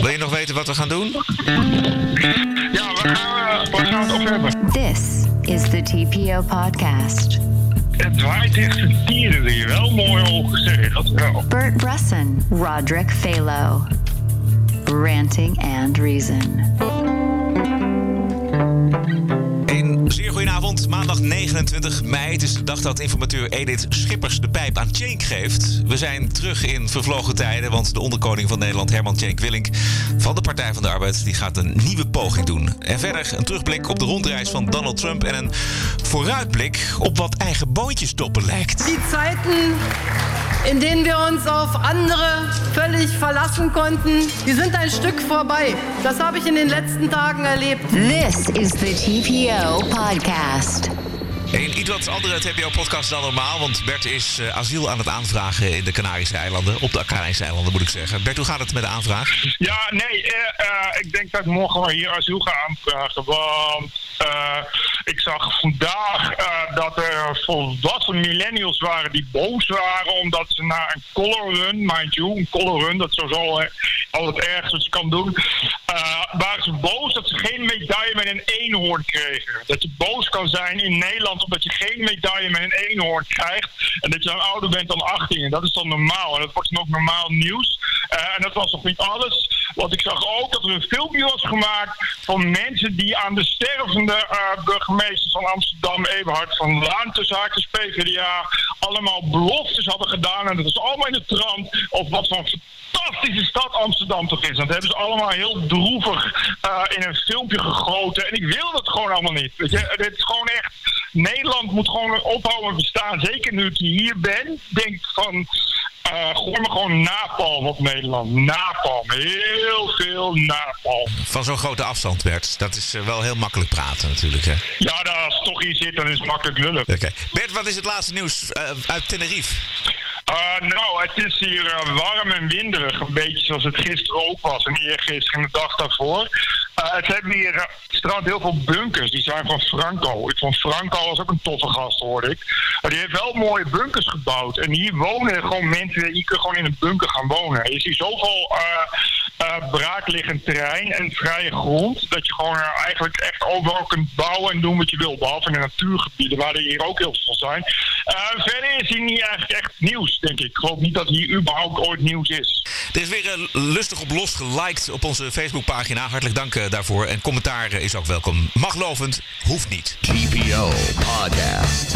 Wil je nog weten wat we gaan doen? Ja, waar gaan we, waar gaan we het over hebben? This is the TPO podcast. Het draait echt een tieren hier. Wel mooi dat wel. Bert Bresson, Roderick Phalo. Ranting and Reason. Een goedenavond, maandag 29 mei. Het is de dag dat informateur Edith Schippers de pijp aan Cenk geeft. We zijn terug in vervlogen tijden, want de onderkoning van Nederland, Herman Cenk Willink van de Partij van de Arbeid, die gaat een nieuwe poging doen. En verder een terugblik op de rondreis van Donald Trump en een vooruitblik op wat eigen boontjes stoppen lijkt. Die Zeiten, in denen wir uns auf andere völlig verlassen konnten, die sind ein Stück vorbei. Das habe ich in den letzten Tagen erlebt. This is the TPO podcast. Podcast. Een iets wat andere TPO-podcast dan normaal, want Bert is eh, asiel aan het aanvragen in de Canarische eilanden. Op de Canarische eilanden moet ik zeggen. Bert, hoe gaat het met de aanvraag? Ja, nee, eh, eh, ik denk dat ik morgen wel hier asiel ga aanvragen. Want ik zag vandaag dat er volwassen millennials waren die boos waren omdat ze na een color run, mind you, een color run, dat is eh, al het ergste wat je kan doen, waren ze boos dat ze geen medaille met een eenhoorn kregen. Dat je boos kan zijn in Nederland omdat je geen medaille met een eenhoorn krijgt en dat je dan ouder bent dan 18. En dat is dan normaal en dat wordt dan ook normaal nieuws. Eh, en dat was nog niet alles. Want ik zag ook dat er een filmpje was gemaakt van mensen die aan de stervende eh, burgemeester van Amsterdam, Eberhard van Laan, tussen haakjes PvdA, allemaal beloftes hadden gedaan. En dat was allemaal in de trant of wat van fantastische stad Amsterdam toch is. Dat hebben ze allemaal heel droevig eh, in een filmpje gegoten. En ik wil dat gewoon allemaal niet. Weet je, dit is gewoon echt... Nederland moet gewoon ophouden bestaan. Zeker nu ik hier ben. Denk van... eh gooi me gewoon napalm op Nederland. Napalm. Heel veel napalm. Van zo'n grote afstand, Bert. Dat is eh, wel heel makkelijk praten natuurlijk. Hè? Ja, nou, als het toch hier zit, dan is het makkelijk lullen. Oké. Bert, wat is het laatste nieuws eh, uit Tenerife? Nou, het is hier warm en winderig. Een beetje zoals het gisteren ook was. En eergisteren en de dag daarvoor. Eh, het hebben hier uh, strand heel veel bunkers. Die zijn van Franco. Ik vond Franco was ook een toffe gast, hoorde ik. Maar die heeft wel mooie bunkers gebouwd. En hier wonen gewoon mensen. Je kunt gewoon in een bunker gaan wonen. Je ziet zoveel eh, eh, braakliggend terrein en vrije grond. Dat je gewoon eh, eigenlijk echt overal kunt bouwen en doen wat je wil. Behalve in de natuurgebieden, waar er hier ook heel veel zijn. Eh, verder is hier niet eigenlijk echt nieuws, denk ik. Ik geloof niet dat hier überhaupt ooit nieuws is. Er is weer eh, lustig op los geliked op onze Facebookpagina. Hartelijk dank eh, daarvoor. En commentaar eh, is ook welkom. Maglovend, hoeft niet. TPO Podcast.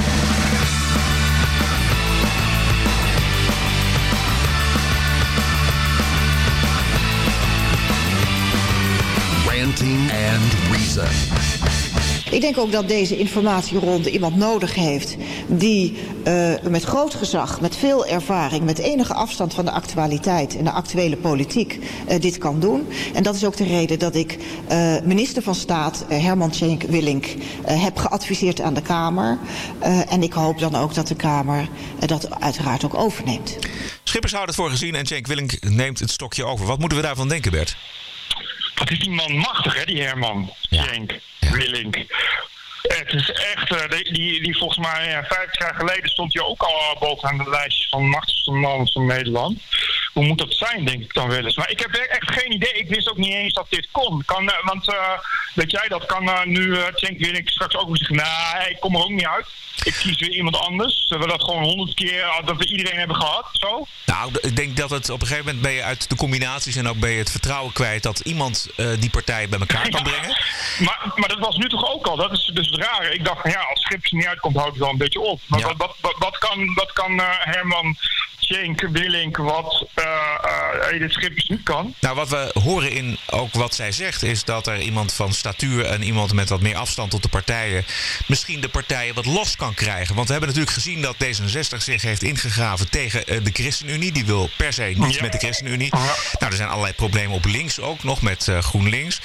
Ranting and Reason. Ik denk ook dat deze informatieronde iemand nodig heeft die eh, met groot gezag, met veel ervaring, met enige afstand van de actualiteit en de actuele politiek eh, dit kan doen. En dat is ook de reden dat ik eh, minister van Staat Herman Tjenk Willink heb geadviseerd aan de Kamer. En ik hoop dan ook dat de Kamer dat uiteraard ook overneemt. Schippers houden het voor gezien en Cenk Willink neemt het stokje over. Wat moeten we daarvan denken, Bert? Wat is die man machtig, hè, die Herman. Ja. Henk, Ja. Willink. Het is echt, eh, die, die, die volgens mij ja, 50 jaar geleden stond hij ook al bovenaan de lijstje van machtigste mannen van Nederland. Hoe moet dat zijn, denk ik dan wel eens. Maar ik heb echt geen idee. Ik wist ook niet eens dat dit kon. Kan, eh, want eh, weet jij, dat kan eh, nu Cenk Willink straks ook weer zeggen. Nou, ik kom er ook niet uit. Ik kies weer iemand anders. Zullen we dat gewoon honderd keer, dat we iedereen hebben gehad, zo? Nou, ik denk dat het op een gegeven moment ben je uit de combinaties en ook ben je het vertrouwen kwijt dat iemand die partij bij elkaar kan brengen. Maar, maar dat was nu toch ook al. Dat is dus het rare. Ik dacht, van, ja, als Schips er niet uitkomt, houdt het wel een beetje op. Maar Ja. wat, wat, wat, wat kan, wat kan eh, Herman Schenk, Willink, wat eh eh, Edith Schippers niet kan? Nou, wat we horen in ook wat zij zegt, is dat er iemand van statuur en iemand met wat meer afstand tot de partijen misschien de partijen wat los kan krijgen. Want we hebben natuurlijk gezien dat D66 zich heeft ingegraven tegen de ChristenUnie. Die wil per se niets Ja. met de ChristenUnie. Ja. Nou, er zijn allerlei problemen op links ook nog met GroenLinks.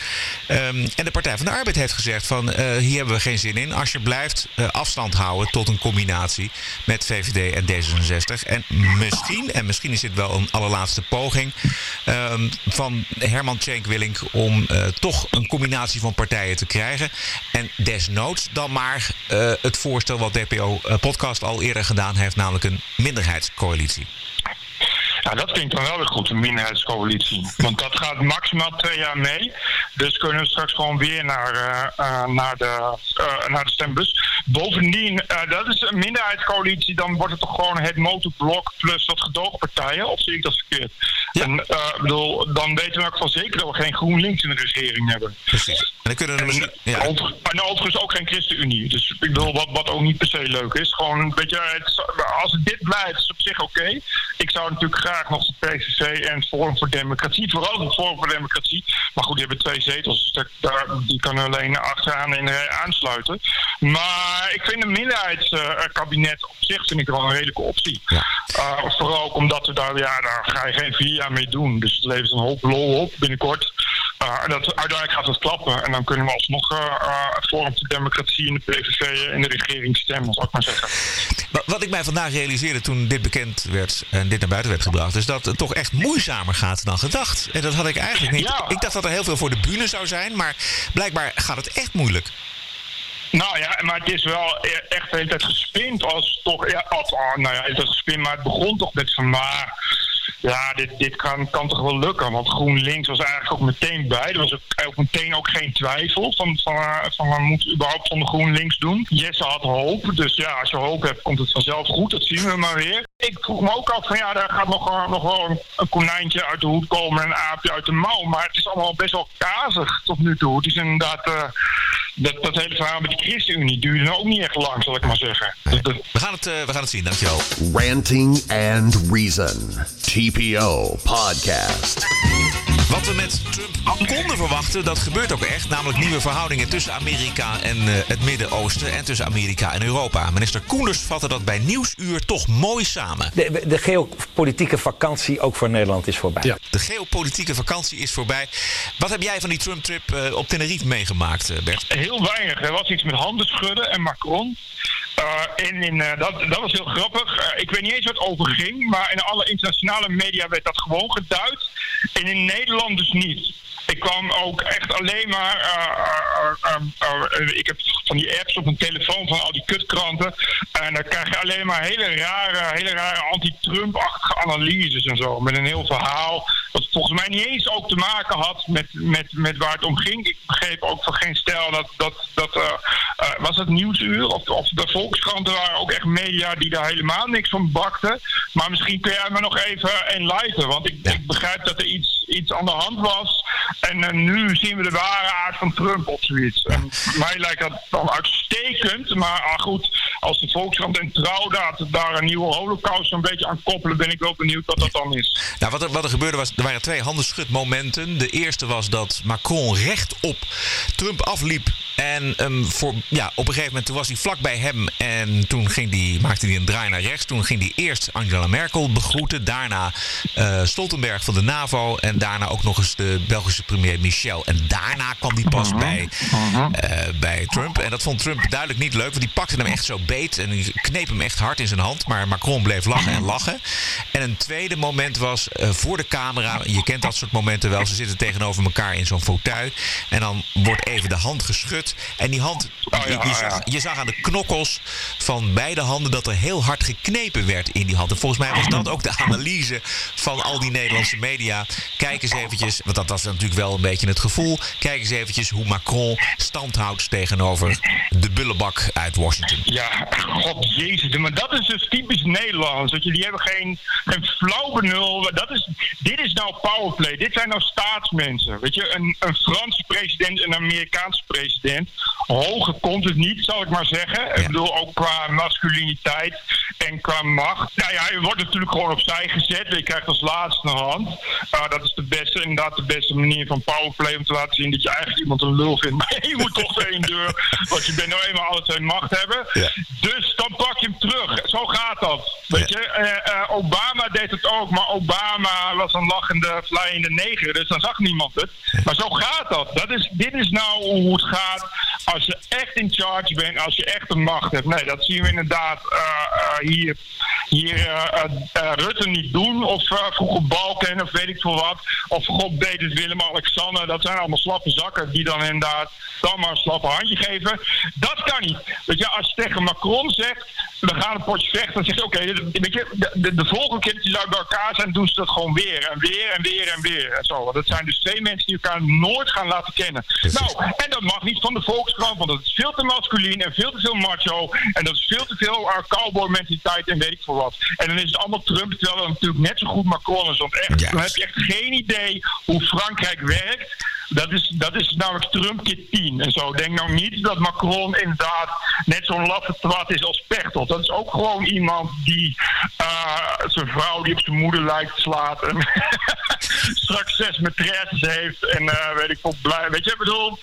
Ehm, en de Partij van de Arbeid heeft gezegd van hier hebben we geen zin in. Als je blijft afstand houden tot een combinatie met VVD en D66. En misschien, en misschien is dit wel een allerlaatste poging ehm, van Herman Tjenk Willink om eh, toch een combinatie van partijen te krijgen. En desnoods dan maar eh, het voorstel wat DPO eh, Podcast al eerder gedaan heeft, namelijk een minderheidscoalitie. Ja, dat klinkt dan wel weer goed, een minderheidscoalitie. Want dat gaat maximaal twee jaar mee. Dus kunnen we straks gewoon weer naar, uh, uh, naar, de, uh, naar de stembus. Bovendien, dat is een minderheidscoalitie. Dan wordt het toch gewoon het motorblok plus wat gedoogpartijen. Of zie ik dat verkeerd? Ja. En, bedoel, dan weten we elk geval zeker dat we geen GroenLinks in de regering hebben. Precies. En dan kunnen we misschien... Ja. En overigens ook geen ChristenUnie. Dus ik bedoel, wat, wat ook niet per se leuk is. Gewoon beetje, het, als dit blijft, is het op zich oké. Ik zou natuurlijk graag nog de PVV en Forum voor Democratie, vooral het Forum voor Democratie. Maar goed, die hebben twee zetels, dus daar, die kan alleen achteraan in de rij aansluiten. Maar ik vind een minderheidskabinet op zich vind ik wel een redelijke optie. Ja. Uh, vooral ook omdat we daar, ja, daar ga je geen vier jaar mee doen. Dus het levert een hoop lol op binnenkort. Uh, dat, uiteindelijk gaat het klappen. En dan kunnen we alsnog uh, Forum voor Democratie en de PVV in de regering stemmen, zal ik maar zeggen. Wat ik mij vandaag realiseerde toen dit bekend werd en dit naar buiten werd gebracht, is dat het toch echt moeizamer gaat dan gedacht. En dat had ik eigenlijk niet. Ja. Ik dacht dat er heel veel voor de bühne zou zijn, maar blijkbaar gaat het echt moeilijk. Nou ja, maar het is wel e- echt de hele tijd gespind als toch. Ja, als, oh, nou ja, het is gespind, maar het begon toch met van maar ja, dit, dit kan, kan toch wel lukken. Want GroenLinks was eigenlijk ook meteen bij. Er was ook, meteen ook geen twijfel van, van, eh, van we moeten überhaupt van de GroenLinks doen. Jesse had hoop. Dus ja, als je hoop hebt, komt het vanzelf goed. Dat zien we maar weer. Ik vroeg me ook af van ja, daar gaat nog, uh, nog wel een, konijntje uit de hoed komen en een aapje uit de mouw. Maar het is allemaal best wel kazig tot nu toe. Het is inderdaad... Uh, dat, dat hele verhaal met de ChristenUnie duurde nou ook niet echt lang, zal ik maar zeggen. Nee. We, gaan het, uh, we gaan het zien, dankjewel. Ranting and Reason. TPO Podcast. Wat we met Trump konden verwachten, dat gebeurt ook echt. Namelijk nieuwe verhoudingen tussen Amerika en uh, het Midden-Oosten en tussen Amerika en Europa. Minister Koenders vatte dat bij Nieuwsuur toch mooi samen. De, de geopolitieke vakantie ook voor Nederland is voorbij. Ja, de geopolitieke vakantie is voorbij. Wat heb jij van die Trump-trip uh, op Tenerife meegemaakt, Bert? Heel weinig. Er was iets met handen schudden en Macron. Uh, en in, uh, dat, dat was heel grappig. Uh, ik weet niet eens wat over ging, maar in alle internationale media werd dat gewoon geduid. En in Nederland dus niet. Ik kwam ook echt alleen maar. ik heb van die apps op mijn telefoon van al die kutkranten. En dan krijg je alleen maar hele rare, hele rare anti-Trump-achtige analyses en zo. Met een heel verhaal. Dat volgens mij niet eens ook te maken had met, met, met waar het om ging. Ik begreep ook van geen stijl dat. dat, dat was het nieuwsuur of, of de Volkskrant. waren ook echt media die daar helemaal niks van bakten. Maar misschien kun jij me nog even enlighten. Want ik, ik begrijp dat er iets, iets aan de hand was. En uh, nu zien we de ware aard van Trump of zoiets. En mij lijkt dat dan uitstekend. Maar ah, goed, als de Volkskrant en Trouw daar een nieuwe holocaust een beetje aan koppelen... ben ik wel benieuwd wat dat dan is. Nou, wat, er, wat er gebeurde was, er waren twee handenschudmomenten. De eerste was dat Macron recht op Trump afliep. En um, voor, ja, op een gegeven moment toen was hij vlak bij hem. En toen ging die, maakte hij een draai naar rechts. Toen ging hij eerst Angela Merkel begroeten. Daarna uh, Stoltenberg van de NAVO. En daarna ook nog eens de Belgische premier Michel. En daarna kwam hij pas bij, uh, bij Trump. En dat vond Trump duidelijk niet leuk. Want die pakte hem echt zo beet. En die kneep hem echt hard in zijn hand. Maar Macron bleef lachen en lachen. En een tweede moment was uh, voor de camera. Je kent dat soort momenten wel. Ze zitten tegenover elkaar in zo'n fauteuil. En dan wordt even de hand geschud. En die hand, oh, ja, je, zag, je, zag, aan de knokkels van beide handen dat er heel hard geknepen werd in die hand. En volgens mij was dat ook de analyse van al die Nederlandse media. Kijk eens eventjes, want dat was natuurlijk wel een beetje het gevoel. Kijk eens eventjes hoe Macron stand houdt tegenover de bullebak uit Washington. Ja, god jezus, maar dat is dus typisch Nederlands. Dat je, die hebben geen, geen flauw benul. Dat is, dit is nou powerplay. Dit zijn nou staatsmensen. Weet je, een, een Franse president en een Amerikaanse president. saying? Hoger komt het niet, zal ik maar zeggen. Ja. Ik bedoel, ook qua masculiniteit en qua macht. Nou ja, je wordt natuurlijk gewoon opzij gezet. Je krijgt als laatste een hand. Uh, dat is de beste, inderdaad de beste manier van powerplay om te laten zien dat je eigenlijk iemand een lul vindt. Maar je moet toch één deur, want je bent nou eenmaal alle twee macht hebben. Ja. Dus dan pak je hem terug. Zo gaat dat. Weet je, uh, uh, Obama deed het ook, maar Obama was een lachende, flyende neger. Dus dan zag niemand het. Maar zo gaat dat. dat is, dit is nou hoe het gaat als je echt in charge bent, als je echt een macht hebt. Nee, dat zien we inderdaad uh, uh, hier, hier eh, eh, Rutte niet doen. Of vroeger Balken of weet ik veel wat. Of God deed het Willem-Alexander. Dat zijn allemaal slappe zakken die dan inderdaad dan maar een slappe handje geven. Dat kan niet. Weet je, als je tegen Macron zegt, we gaan een potje vechten, dan zeg je, oké, de, de, de, volgende keer dat die bij elkaar zijn, doen ze dat gewoon weer en weer en weer en weer. En zo. Dat zijn dus twee mensen die elkaar nooit gaan laten kennen. Nou, en dat mag niet van de Volkskrant, want dat is veel te masculien en veel te veel macho. En dat is veel te veel uh, cowboy-mentaliteit en weet ik veel wat. En dan is het allemaal Trump, terwijl het natuurlijk net zo goed Macron is. Want echt, dan heb je echt geen idee hoe Frankrijk werkt. Dat is, dat is namelijk Trump keer 10 en zo. Denk nou niet dat Macron inderdaad net zo'n laffe twat is als Pechtold. Dat is ook gewoon iemand die uh, zijn vrouw die op zijn moeder lijkt slaat. En straks zes maîtresses heeft. En uh, weet ik veel, blij. Weet je, ik bedoel...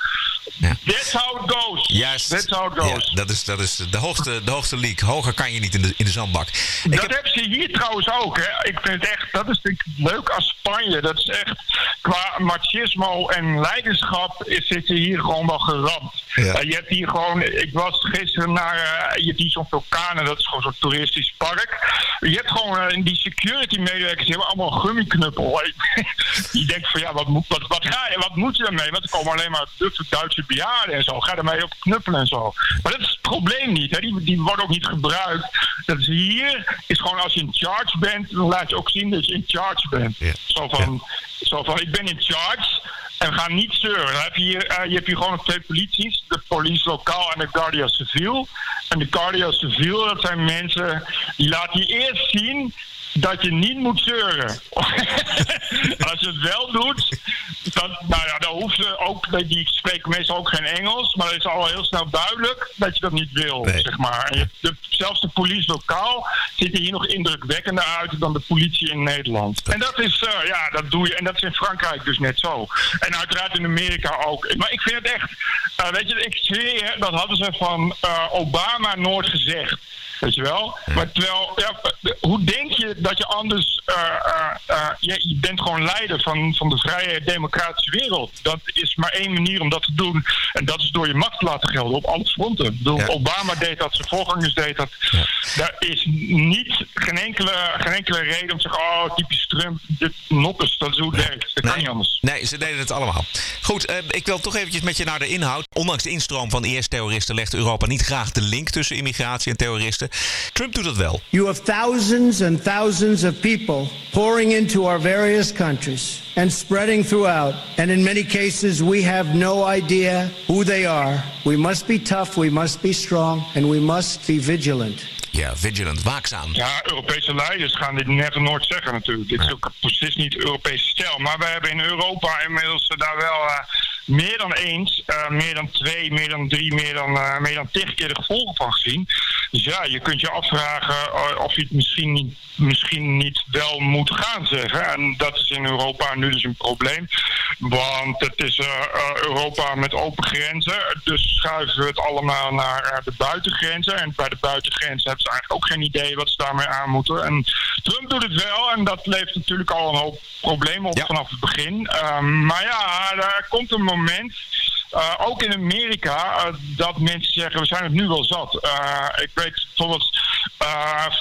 Ja. That's how it goes. Juist. That's how it goes. Ja, dat, is, dat is de hoogste, de hoogste league. Hoger kan je niet in de, in de zandbak. Ik dat heb... hebben ze hier trouwens ook. Hè. Ik vind het echt, dat is leuk als Spanje. Dat is echt, qua machismo en leiderschap is, zit je hier gewoon wel geramd. Ja. Uh, je hebt hier gewoon, ik was gisteren naar, uh, je hebt hier zo'n vulkanen, dat is gewoon zo'n toeristisch park. Je hebt gewoon uh, die security medewerkers, die hebben allemaal een gummiknuppel. je denkt van ja, wat, moet, wat, wat, ga je, wat moet je daarmee? Want er komen alleen maar Duitse bejaarden en zo. Ga ermee op knuppelen en zo. Maar dat is het probleem niet. Hè. Die, die worden ook niet gebruikt. Dat is hier, is gewoon als je in charge bent, dan laat je ook zien dat je in charge bent. Ja. Zo, van, ja. zo van, ik ben in charge. En ga niet zeuren. Dan heb je, hier, uh, je hebt hier gewoon twee polities. De politie lokaal en de Guardia Civil. En de Guardia Civil, dat zijn mensen die laten je eerst zien dat je niet moet zeuren. Als je het wel doet, dan, nou ja, dan hoeven ze ook, die spreken meestal ook geen Engels, maar het is al heel snel duidelijk dat je dat niet wil, nee. zeg maar. En je, de, zelfs de politie lokaal ziet er hier nog indrukwekkender uit dan de politie in Nederland. En dat is, uh, ja, dat doe je, en dat is in Frankrijk dus net zo. En uiteraard in Amerika ook. Maar ik vind het echt, uh, weet je, ik zweer, dat hadden ze van uh, Obama nooit gezegd. Weet je wel? Ja. Maar terwijl, ja, hoe denk je dat je anders. Uh, je, je, bent gewoon leider van, van de vrije democratische wereld. Dat is maar één manier om dat te doen. En dat is door je macht te laten gelden op alle fronten. Ja. Obama deed dat, zijn voorgangers deed dat. Daar is niet geen enkele, geen enkele reden om te zeggen: oh, typisch Trump, dit noppes, dat is hoe het werkt. Dat nee. kan niet anders. Nee, ze deden het allemaal. Goed, ik wil toch eventjes met je naar de inhoud. Ondanks de instroom van IS-terroristen legt Europa niet graag de link tussen immigratie en terroristen. Trump doet dat wel. You have thousands and thousands of people pouring into our various countries and spreading throughout. And in many cases, we have no idea who they are. We must be tough, we must be strong, and we must be vigilant. Ja, vigilant, waakzaam. Ja, Europese leiders gaan dit net nooit zeggen natuurlijk. Dit is ook precies niet Europese stijl. Maar we hebben in Europa inmiddels daar wel uh, meer dan eens, uh, meer dan twee, meer dan drie, meer dan, uh, meer dan tig keer de gevolgen van gezien. Dus ja, je kunt je afvragen of je het misschien niet, misschien niet wel moet gaan zeggen. En dat is in Europa nu dus een probleem. Want het is Europa met open grenzen. Dus schuiven we het allemaal naar de buitengrenzen. En bij de buitengrenzen hebben ze eigenlijk ook geen idee wat ze daarmee aan moeten. En Trump doet het wel en dat levert natuurlijk al een hoop problemen op ja. vanaf het begin. Um, maar ja, daar komt een moment. Uh, ook in Amerika, uh, dat mensen zeggen, we zijn het nu wel zat. Uh, ik weet bijvoorbeeld,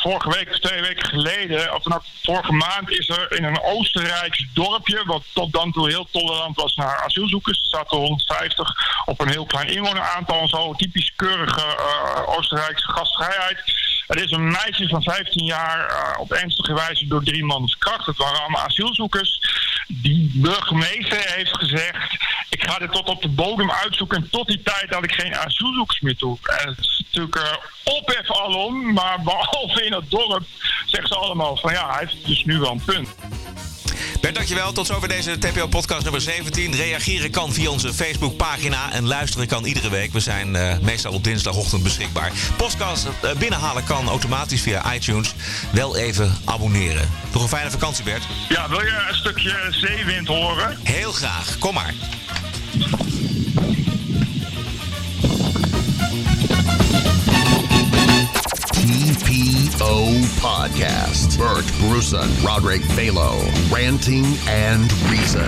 vorige week of twee weken geleden, of nou, vorige maand is er in een Oostenrijks dorpje, wat tot dan toe heel tolerant was naar asielzoekers, er zaten 150 op een heel klein inwoneraantal en zo, typisch keurige Oostenrijkse gastvrijheid. Er is een meisje van 15 jaar uh, op ernstige wijze door drie mannen verkracht. Het waren allemaal asielzoekers. Die burgemeester heeft gezegd: Ik ga dit tot op de bodem uitzoeken. En tot die tijd had ik geen asielzoekers meer toe. En het is natuurlijk uh, ophef alom. Maar behalve in het dorp zeggen ze allemaal: van ja, hij heeft dus nu wel een punt. Bert, dankjewel. Tot zover deze TPO-podcast nummer 17. Reageren kan via onze Facebookpagina en luisteren kan iedere week. We zijn uh, meestal op dinsdagochtend beschikbaar. Podcast uh, binnenhalen kan automatisch via iTunes. Wel even abonneren. Nog een fijne vakantie, Bert. Ja, wil je een stukje zeewind horen? Heel graag. Kom maar. Podcast. Bert Bruson, Roderick Balo, ranting and reason.